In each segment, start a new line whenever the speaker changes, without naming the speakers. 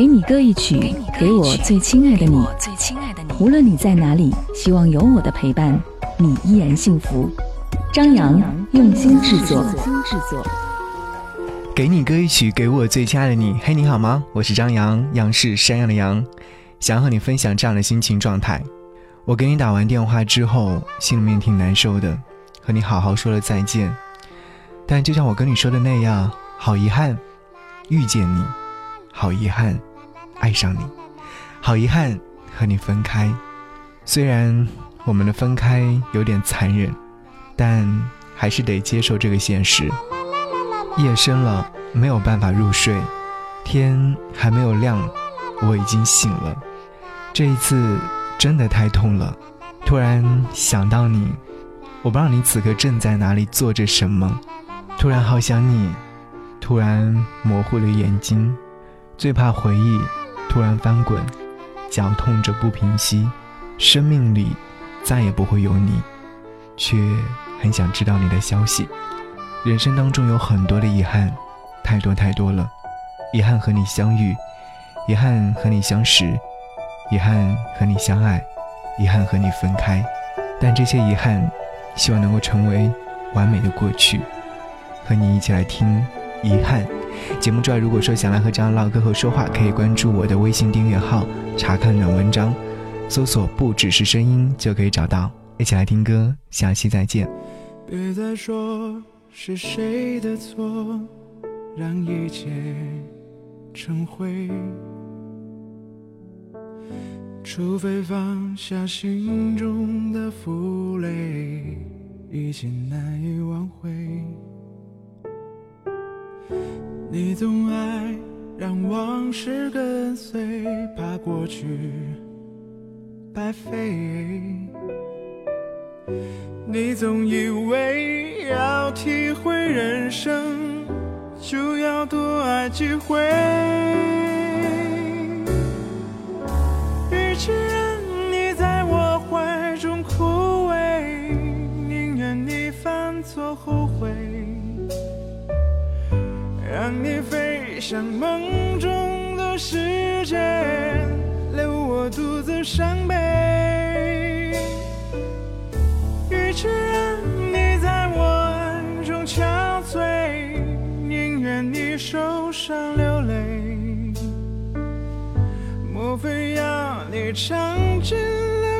给你歌一曲，给我最亲爱的你。无论你在哪里，希望有我的陪伴，你依然幸福。张扬用心制作。
给你歌一曲，给我最亲爱的你。嘿，你好吗？我是张扬，杨是山羊的羊，想和你分享这样的心情状态。我给你打完电话之后，心里面挺难受的，和你好好说了再见。但就像我跟你说的那样，好遗憾，遇见你，好遗憾，爱上你，好遗憾和你分开。虽然我们的分开有点残忍，但还是得接受这个现实。夜深了，没有办法入睡，天还没有亮，我已经醒了。这一次真的太痛了，突然想到你，我不知道你此刻正在哪里做着什么。突然好想你，突然模糊了眼睛，最怕回忆突然翻滚，绞痛着不平息。生命里再也不会有你，却很想知道你的消息。人生当中有很多的遗憾，太多太多了。遗憾和你相遇，遗憾和你相识，遗憾和你相爱，遗憾和你分开。但这些遗憾，希望能够成为完美的过去。和你一起来听遗憾节目之外，如果说想来和张老唠嗑和说话，可以关注我的微信订阅号，查看软文章，搜索“不只是声音”就可以找到。一起来听歌，下期再见。
别再说是谁的错，让一切成灰。除非放下心中的负累，一切难以挽回。你总爱让往事跟随，怕过去白费。你总以为要体会人生，就要多爱几回。与其让你飞向梦中的世界，留我独自伤悲。与其让你在我爱中憔悴，宁愿你受伤流泪。莫非要你尝尽了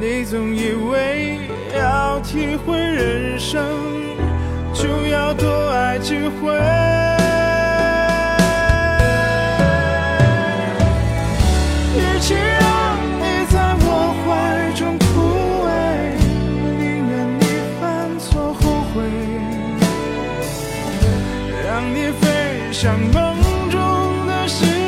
你总以为要体会人生，就要多爱几回。与其让你在我怀中枯萎，宁愿你犯错后悔。让你飞向梦中的世界，